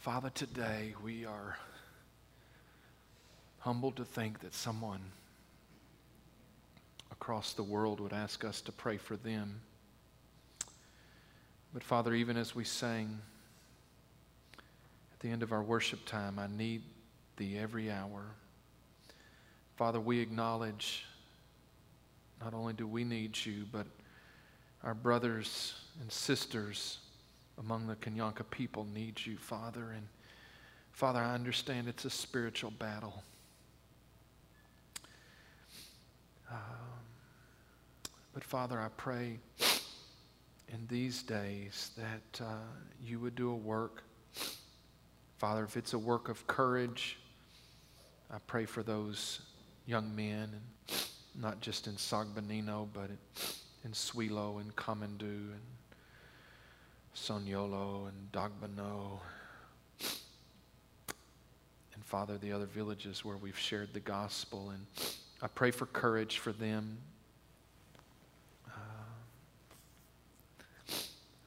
Father, today we are humbled to think that someone across the world would ask us to pray for them. But Father, even as we sang at the end of our worship time, I need thee every hour. Father, we acknowledge not only do we need you, but our brothers and sisters among the Kanyanka people needs you, Father. And Father, I understand it's a spiritual battle. Um, but Father, I pray in these days that uh, you would do a work. Father, if it's a work of courage, I pray for those young men, and not just in Sagbanino, but in Swilo and Kamandu and Sonyolo and Dagbano. And Father, the other villages where we've shared the gospel. And I pray for courage for them. Uh,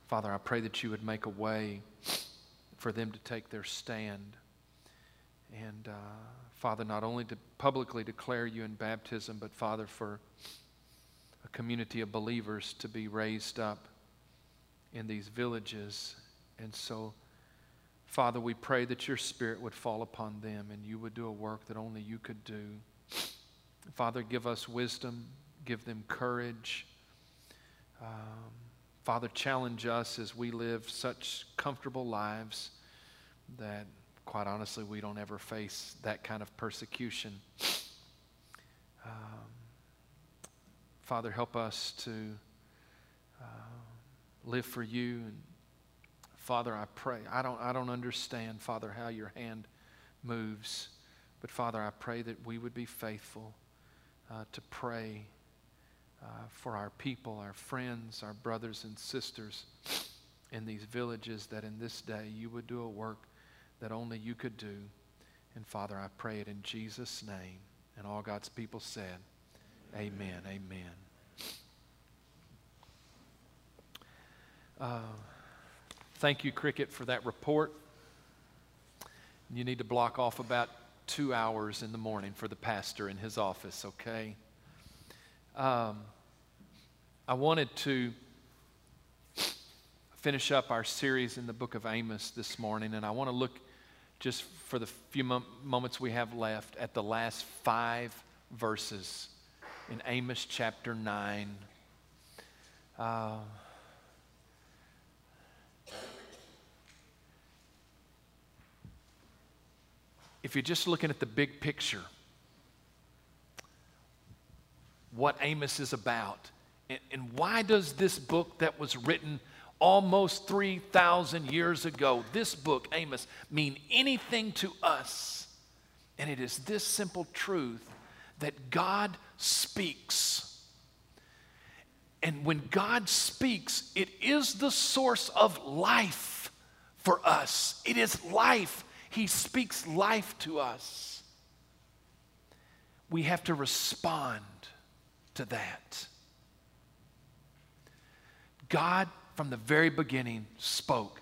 Father, I pray that you would make a way for them to take their stand. And uh, Father, not only to publicly declare you in baptism, but Father, for a community of believers to be raised up in these villages. And so, Father, we pray that your Spirit would fall upon them and you would do a work that only you could do. Father, give us wisdom, give them courage. Um, Father, challenge us as we live such comfortable lives that, quite honestly, we don't ever face that kind of persecution. Um, Father, help us to uh, live for you. And Father, I pray. I don't, I don't understand, Father, how your hand moves. But Father, I pray that we would be faithful uh, to pray uh, for our people, our friends, our brothers and sisters in these villages, that in this day you would do a work that only you could do. And Father, I pray it in Jesus' name. And all God's people said, Amen. Amen. Thank you, Cricket, for that report. You need to block off about two hours in the morning for the pastor in his office, okay? Um, I wanted to finish up our series in the book of Amos this morning, and I want to look just for the few mom- moments we have left at the last five verses in Amos chapter 9. Uh, if you're just looking at the big picture, what Amos is about, and, and why does this book that was written almost 3,000 years ago, this book, Amos, mean anything to us? And it is this simple truth that God speaks. And when God speaks, it is the source of life for us. It is life he speaks life to us. We have to respond to that. God, from the very beginning, spoke.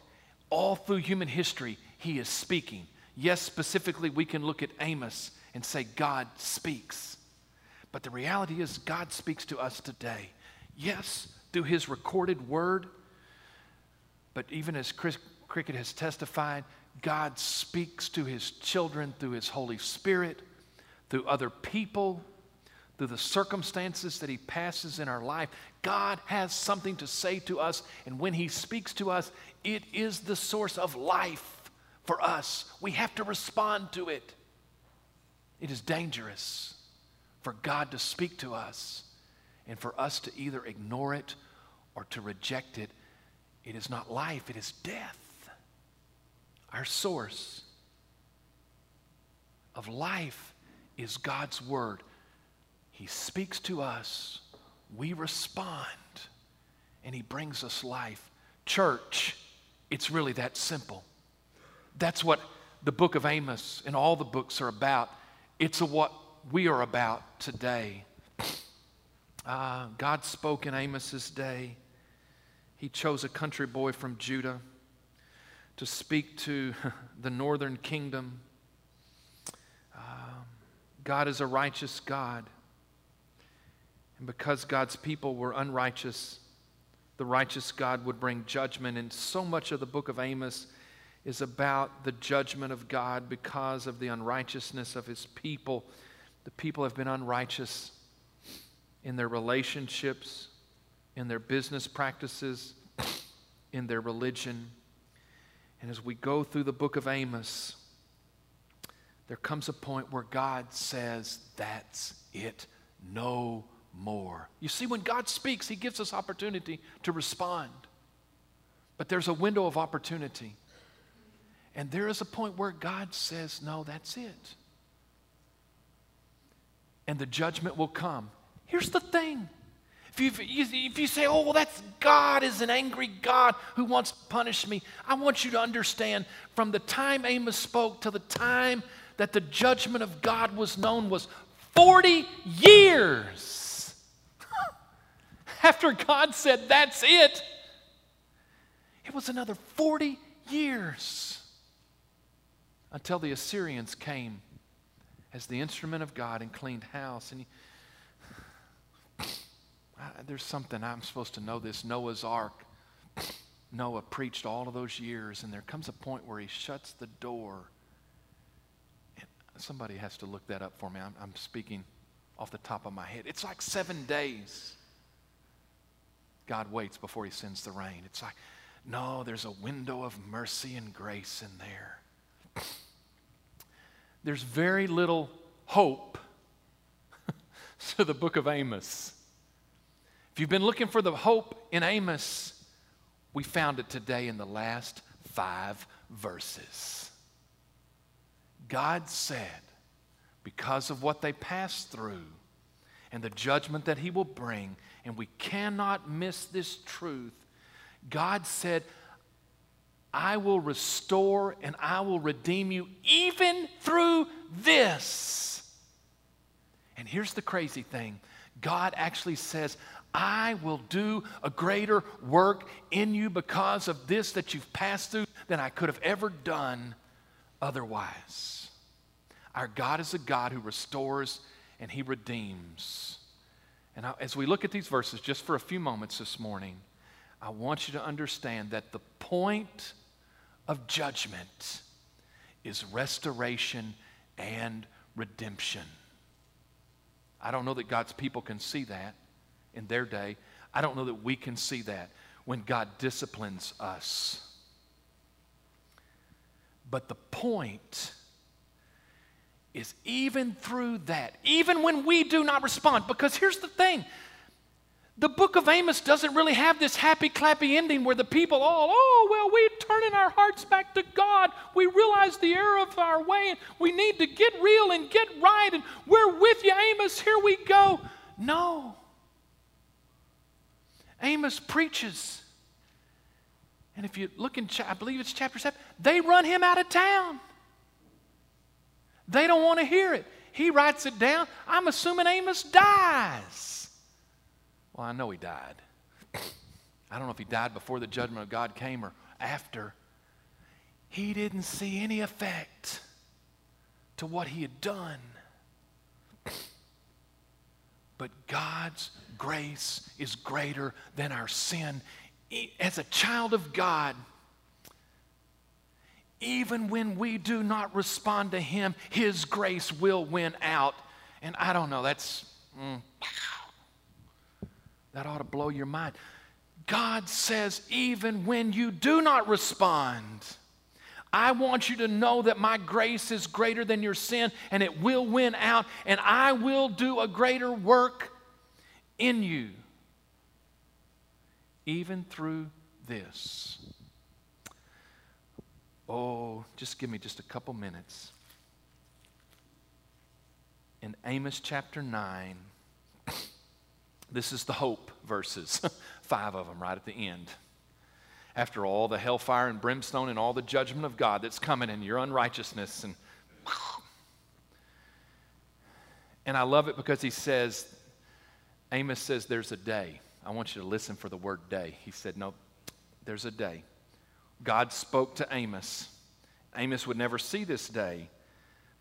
All through human history, He is speaking. Yes, specifically, we can look at Amos and say, God speaks. But the reality is, God speaks to us today. Yes, through His recorded word, but even as Chris Cricket has testified, God speaks to his children through his Holy Spirit, through other people, through the circumstances that he passes in our life. God has something to say to us, and when he speaks to us, it is the source of life for us. We have to respond to it. It is dangerous for God to speak to us and for us to either ignore it or to reject it. It is not life, it is death our source of life is God's Word. He speaks to us, we respond, and He brings us life. Church, it's really that simple. That's what the book of Amos and all the books are about. It's what we are about today. Uh, God spoke in Amos's day. He chose a country boy from Judah to speak to the northern kingdom. Um, God is a righteous God. And because God's people were unrighteous, the righteous God would bring judgment. And so much of the book of Amos is about the judgment of God because of the unrighteousness of his people. The people have been unrighteous in their relationships, in their business practices, in their religion. And as we go through the book of Amos, there comes a point where God says, That's it, no more. You see, when God speaks, He gives us opportunity to respond. But there's a window of opportunity. And there is a point where God says, No, that's it. And the judgment will come. Here's the thing if you, if you say, oh, well, that's God is an angry God who wants to punish me, I want you to understand from the time Amos spoke to the time that the judgment of God was known was 40 years. After God said, that's it, it was another 40 years until the Assyrians came as the instrument of God and cleaned house. And there's something I'm supposed to know this. Noah's Ark. Noah preached all of those years, and there comes a point where he shuts the door. And somebody has to look that up for me. I'm, I'm speaking off the top of my head. It's like seven days. God waits before he sends the rain. It's like, no, there's a window of mercy and grace in there. There's very little hope to the book of Amos. If you've been looking for the hope in Amos, we found it today in the last five verses. God said, because of what they passed through and the judgment that He will bring, and we cannot miss this truth, God said, I will restore and I will redeem you even through this. And here's the crazy thing God actually says, I will do a greater work in you because of this that you've passed through than I could have ever done otherwise. Our God is a God who restores and He redeems. And as we look at these verses just for a few moments this morning, I want you to understand that the point of judgment is restoration and redemption. I don't know that God's people can see that in their day. I don't know that we can see that when God disciplines us. But the point is even through that, even when we do not respond, because here's the thing the book of Amos doesn't really have this happy clappy ending where the people all, oh, well, we're turning our hearts back to God. We realize the error of our way and we need to get real and get right and we're with you, Amos, here we go. No. Amos preaches. And if you look in, I believe it's chapter 7, they run him out of town. They don't want to hear it. He writes it down. I'm assuming Amos dies. Well, I know he died. I don't know if he died before the judgment of God came or after. He didn't see any effect to what he had done. But God's grace is greater than our sin. As a child of God, even when we do not respond to Him, His grace will win out. And I don't know, that's, mm, that ought to blow your mind. God says, even when you do not respond, I want you to know that my grace is greater than your sin and it will win out, and I will do a greater work in you, even through this. Oh, just give me just a couple minutes. In Amos chapter 9, this is the hope verses, five of them right at the end after all the hellfire and brimstone and all the judgment of God that's coming in your unrighteousness. And, and I love it because he says, Amos says, There's a day. I want you to listen for the word day. He said, No, there's a day God spoke to Amos. Amos would never see this day,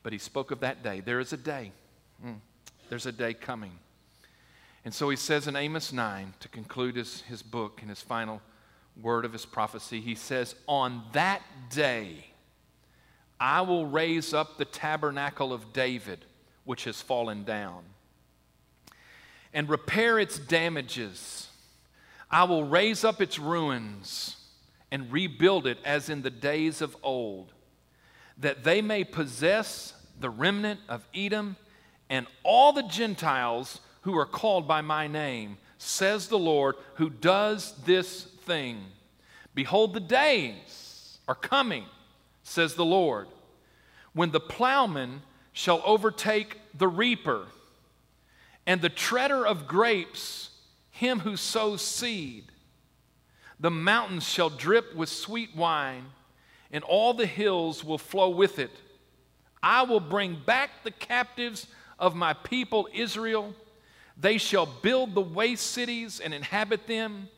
but he spoke of that day. There is a day. Mm. There's a day coming. And so he says in Amos 9, to conclude his, his book and his final word of his prophecy, he says, On that day I will raise up the tabernacle of David, which has fallen down, and repair its damages. I will raise up its ruins and rebuild it as in the days of old, that they may possess the remnant of Edom and all the Gentiles who are called by my name, says the Lord, who does this thing. Behold, the days are coming, says the Lord, when the plowman shall overtake the reaper, and the treader of grapes him who sows seed. The mountains shall drip with sweet wine, and all the hills will flow with it. I will bring back the captives of my people Israel. They shall build the waste cities and inhabit them.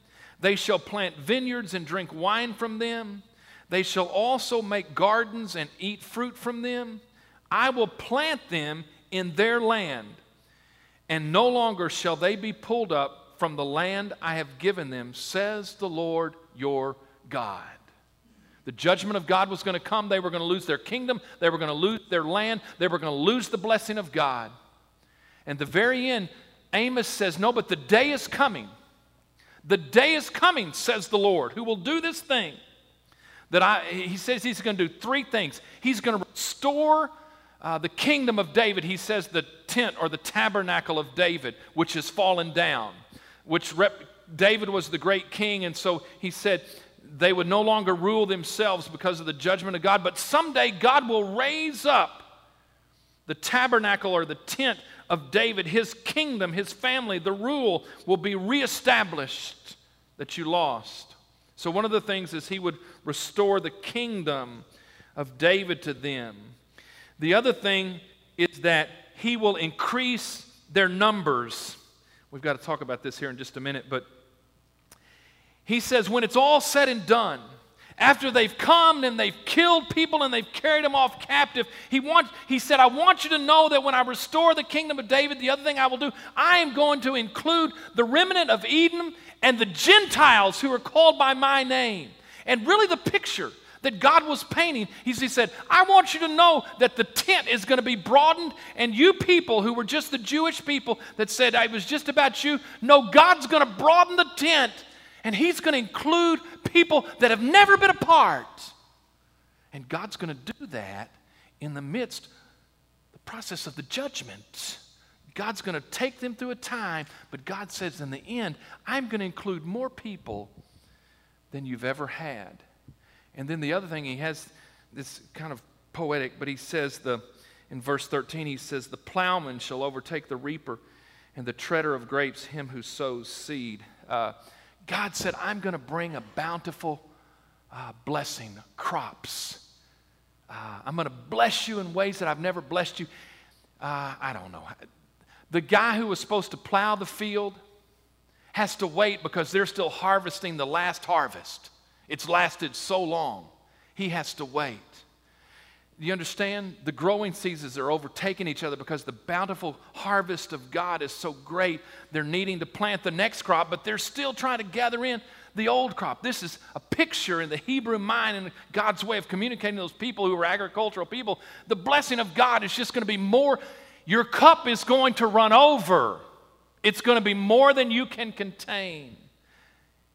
They shall plant vineyards and drink wine from them. They shall also make gardens and eat fruit from them. I will plant them in their land, and no longer shall they be pulled up from the land I have given them, says the Lord your God. The judgment of God was going to come. They were going to lose their kingdom. They were going to lose their land. They were going to lose the blessing of God. And the very end, Amos says, No, but the day is coming. The day is coming, says the Lord, who will do this thing. That I, he says he's going to do three things. He's going to restore uh, the kingdom of David. He says the tent or the tabernacle of David, which has fallen down, which rep- David was the great king. And so he said, they would no longer rule themselves because of the judgment of God, but someday God will raise up the tabernacle or the tent of David, his kingdom, his family, the rule will be reestablished that you lost. So, one of the things is he would restore the kingdom of David to them. The other thing is that he will increase their numbers. We've got to talk about this here in just a minute, but he says, when it's all said and done, after they've come and they've killed people and they've carried them off captive, he, he said, I want you to know that when I restore the kingdom of David, the other thing I will do, I am going to include the remnant of Edom and the Gentiles who are called by my name. And really, the picture that God was painting, he said, I want you to know that the tent is going to be broadened, and you people who were just the Jewish people that said, I was just about you, no, God's going to broaden the tent and He's going to include people that have never been apart. And God's going to do that in the midst the process of the judgment. God's going to take them through a time, but God says in the end, I'm going to include more people than you've ever had. And then the other thing he has this kind of poetic, but he says the in verse 13 he says the plowman shall overtake the reaper and the treader of grapes him who sows seed. Uh, God said, I'm going to bring a bountiful uh, blessing, crops. Uh, I'm going to bless you in ways that I've never blessed you. Uh, I don't know. The guy who was supposed to plow the field has to wait because they're still harvesting the last harvest. It's lasted so long. He has to wait you understand? The growing seasons are overtaking each other because the bountiful harvest of God is so great. They're needing to plant the next crop, but they're still trying to gather in the old crop. This is a picture in the Hebrew mind and God's way of communicating to those people who are agricultural people. The blessing of God is just going to be more. Your cup is going to run over, it's going to be more than you can contain.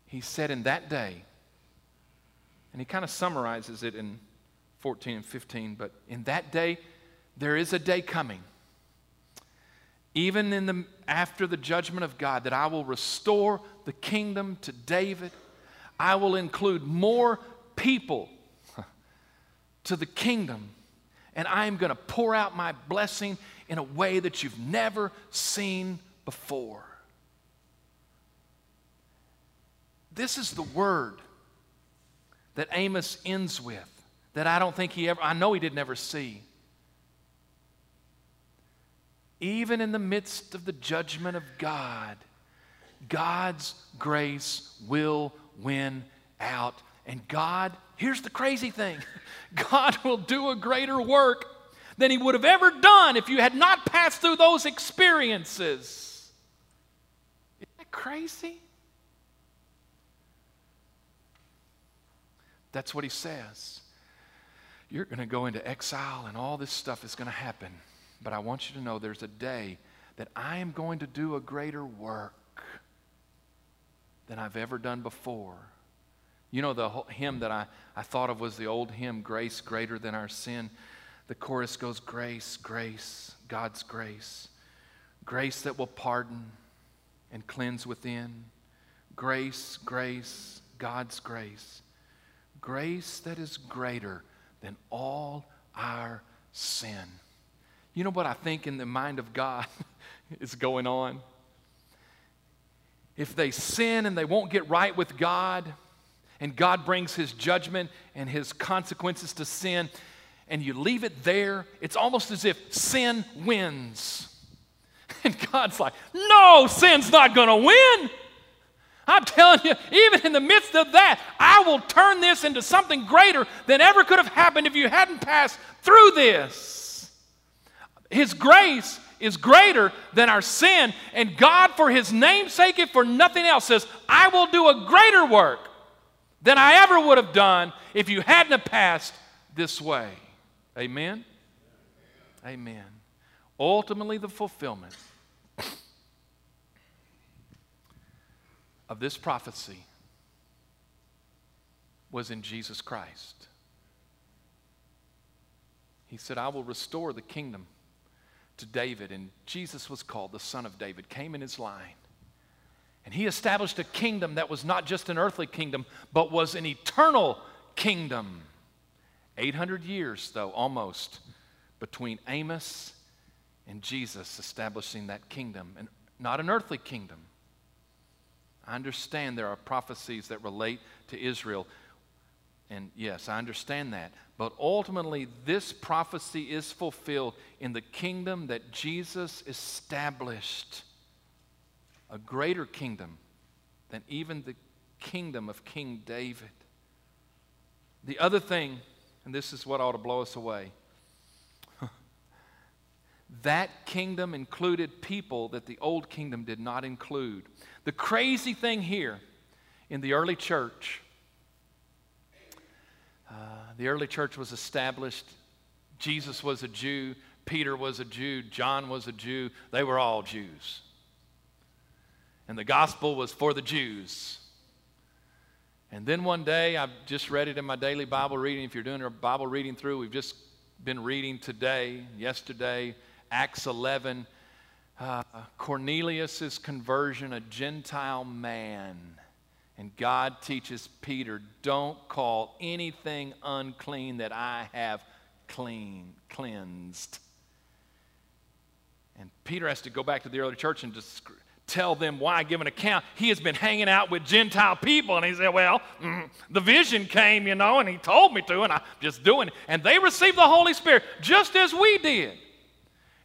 He said in that day, and he kind of summarizes it in 14 and 15. But in that day, there is a day coming, even in the, after the judgment of God, that I will restore the kingdom to David. I will include more people to the kingdom, and I am going to pour out my blessing in a way that you've never seen before. This is the word that Amos ends with that I don't think he ever, I know he did never see. Even in the midst of the judgment of God, God's grace will win out And God, here's the crazy thing God will do a greater work than He would have ever done if you had not passed through those experiences. Isn't that crazy? That's what He says. You're going to go into exile and all this stuff is going to happen. But I want you to know there's a day that I am going to do a greater work than I've ever done before. You know, the hymn that I, I thought of was the old hymn, Grace Greater Than Our Sin. The chorus goes, Grace, grace, God's grace. Grace that will pardon and cleanse within. Grace, grace, God's grace. Grace that is greater than all our sin. You know what I think in the mind of God is going on? If they sin and they won't get right with God, and God brings his judgment and his consequences to sin, and you leave it there, it's almost as if sin wins. And God's like, no, sin's not to win. I'm telling you, even in the midst of that, I will turn this into something greater than ever could have happened if you hadn't passed through this. His grace is greater than our sin, and God, for His name's sake, if for nothing else, says, I will do a greater work than I ever would have done if you hadn't passed this way. Amen? Amen. Ultimately, the fulfillment of this prophecy was in Jesus Christ. He said, I will restore the kingdom to David, and Jesus was called the Son of David, came in his line. And he established a kingdom that was not just an earthly kingdom, but was an eternal kingdom. 800 years, though, almost, between Amos and Jesus establishing that kingdom, and not an earthly kingdom, I understand there are prophecies that relate to Israel. And yes, I understand that. But ultimately, this prophecy is fulfilled in the kingdom that Jesus established a greater kingdom than even the kingdom of King David. The other thing, and this is what ought to blow us away that kingdom included people that the old kingdom did not include. The crazy thing here in the early church, uh, the early church was established. Jesus was a Jew, Peter was a Jew, John was a Jew. They were all Jews. And the gospel was for the Jews. And then one day, I've just read it in my daily Bible reading. If you're doing a Bible reading through, we've just been reading today, yesterday, Acts 11, uh, Cornelius' conversion, a Gentile man. And God teaches Peter, don't call anything unclean that I have clean, cleansed. And Peter has to go back to the early church and just tell them why, give an account. He has been hanging out with Gentile people. And he said, Well, mm, the vision came, you know, and he told me to, and I'm just doing it. And they received the Holy Spirit just as we did.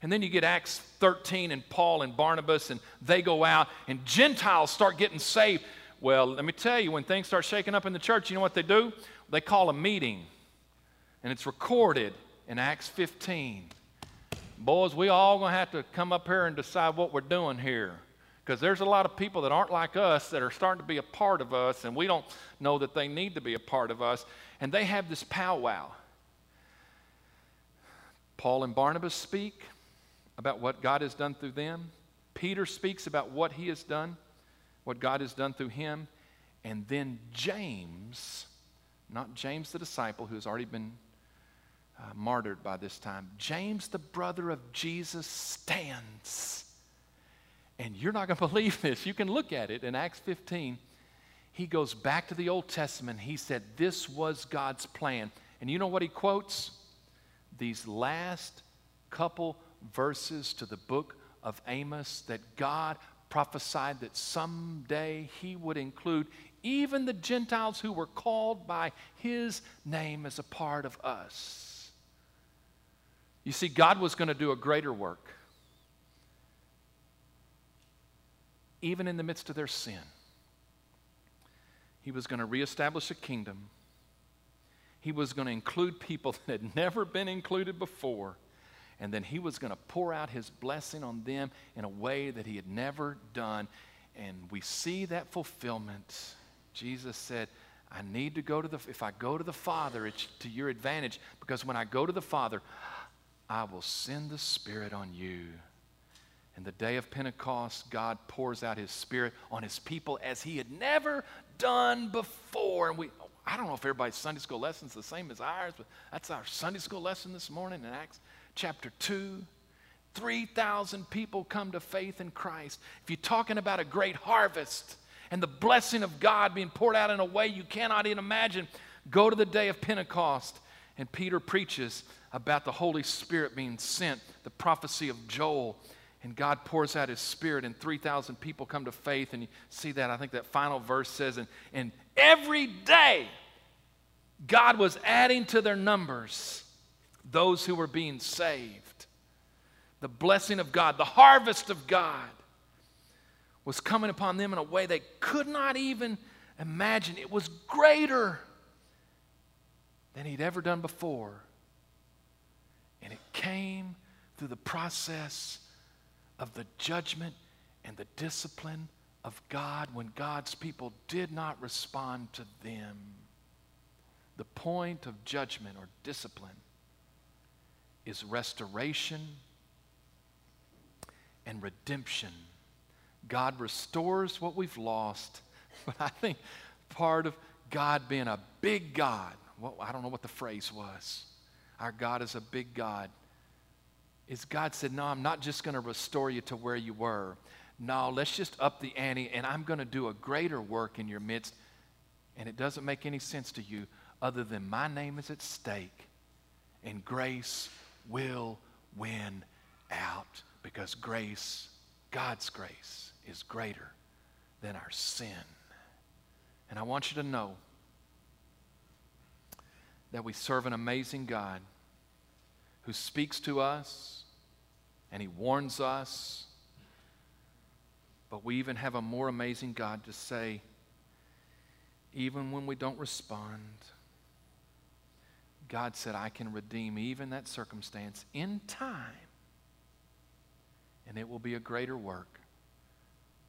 And then you get Acts 13 and Paul and Barnabas, and they go out, and Gentiles start getting saved. Well, let me tell you, when things start shaking up in the church, you know what they do? They call a meeting, and it's recorded in Acts 15. Boys, we all gonna have to come up here and decide what we're doing here. Because there's a lot of people that aren't like us that are starting to be a part of us, and we don't know that they need to be a part of us. And they have this powwow. Paul and Barnabas speak about what God has done through them. Peter speaks about what he has done, what God has done through him. And then James, not James the disciple who has already been uh, martyred by this time, James, the brother of Jesus, stands. And you're not going to believe this. You can look at it in Acts 15. He goes back to the Old Testament. He said, This was God's plan. And you know what he quotes? These last couple verses to the book of Amos that God prophesied that someday he would include even the Gentiles who were called by his name as a part of us. You see, God was going to do a greater work, even in the midst of their sin. He was going to reestablish a kingdom. He was going to include people that had never been included before. And then he was going to pour out his blessing on them in a way that he had never done. And we see that fulfillment. Jesus said, I need to go to the, if I go to the Father, it's to your advantage because when I go to the Father, I will send the Spirit on you. And the day of Pentecost, God pours out His Spirit on His people as He had never done before. And we, I don't know if everybody's Sunday school lesson's the same as ours, but that's our Sunday school lesson this morning in Acts chapter 2. 3,000 people come to faith in Christ. If you're talking about a great harvest and the blessing of God being poured out in a way you cannot even imagine, go to the day of Pentecost. And Peter preaches about the Holy Spirit being sent, the prophecy of Joel. And God pours out his spirit, and 3,000 people come to faith. And you see that, I think that final verse says, and, and every day God was adding to their numbers those who were being saved. The blessing of God, the harvest of God was coming upon them in a way they could not even imagine. It was greater than he'd ever done before. And it came through the process of the judgment and the discipline of God when God's people did not respond to them. The point of judgment or discipline is restoration and redemption. God restores what we've lost, but I think part of God being a big God, well, I don't know what the phrase was. Our God is a big God. Is God said, No, I'm not just going to restore you to where you were. No, let's just up the ante, and I'm going to do a greater work in your midst. And it doesn't make any sense to you other than my name is at stake, and grace will win out because grace, God's grace, is greater than our sin. And I want you to know that we serve an amazing God who speaks to us and he warns us. But we even have a more amazing God to say, even when we don't respond, God said, I can redeem even that circumstance in time, and it will be a greater work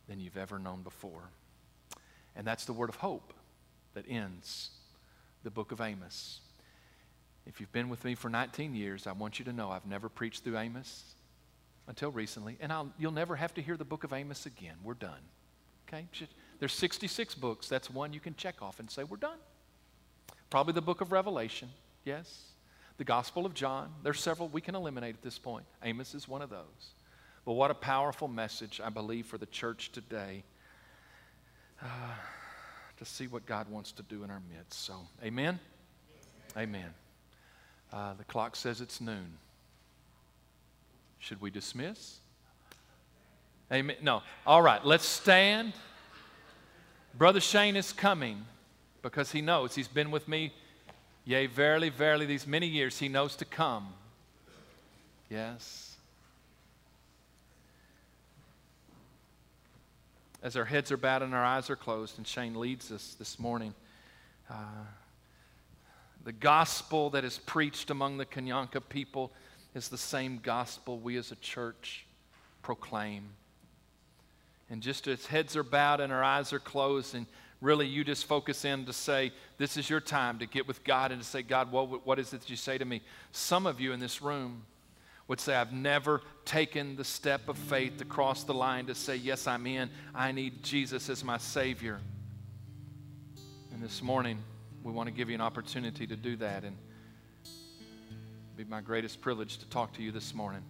than you've ever known before. And that's the word of hope that ends the book of Amos. If you've been with me for 19 years, I want you to know I've never preached through Amos until recently, and I'll, you'll never have to hear the book of Amos again. We're done. Okay? There's 66 books. That's one you can check off and say, We're done. Probably the book of Revelation. Yes. The Gospel of John. There's several we can eliminate at this point. Amos is one of those. But what a powerful message, I believe, for the church today uh, to see what God wants to do in our midst. So, amen? Amen. Uh, the clock says it's noon. Should we dismiss? Amen. No. All right, let's stand. Brother Shane is coming because he knows he's been with me Yea, verily, verily, these many years he knows to come. Yes. As our heads are bowed and our eyes are closed, and Shane leads us this morning, uh, the gospel that is preached among the Kanyanka people is the same gospel we as a church proclaim. And just as heads are bowed and our eyes are closed, and really you just focus in to say, This is your time to get with God and to say, God, what, what is it that you say to me? Some of you in this room would say, I've never taken the step of faith to cross the line to say, Yes, I'm in. I need Jesus as my Savior. And this morning, we want to give you an opportunity to do that. And be my greatest privilege to talk to you this morning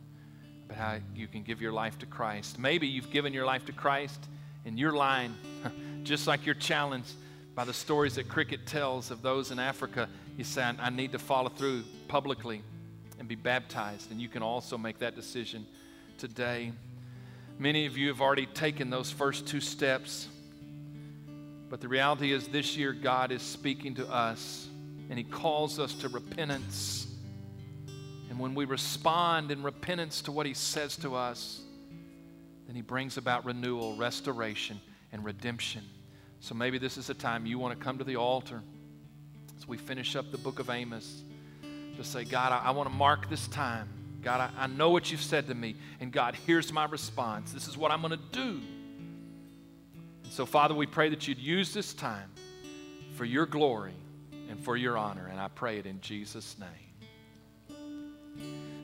about how you can give your life to Christ. Maybe you've given your life to Christ and you're line. Just like you're challenged by the stories that Cricket tells of those in Africa, you say, I need to follow through publicly and be baptized. And you can also make that decision today. Many of you have already taken those first two steps. But the reality is, this year, God is speaking to us, and He calls us to repentance. And when we respond in repentance to what He says to us, then He brings about renewal, restoration, and redemption. So maybe this is a time you want to come to the altar as we finish up the book of Amos. Just say, God, I, I want to mark this time. God, I, I know what you've said to me. And God, here's my response. This is what I'm going to do. And so, Father, we pray that you'd use this time for your glory and for your honor. And I pray it in Jesus' name.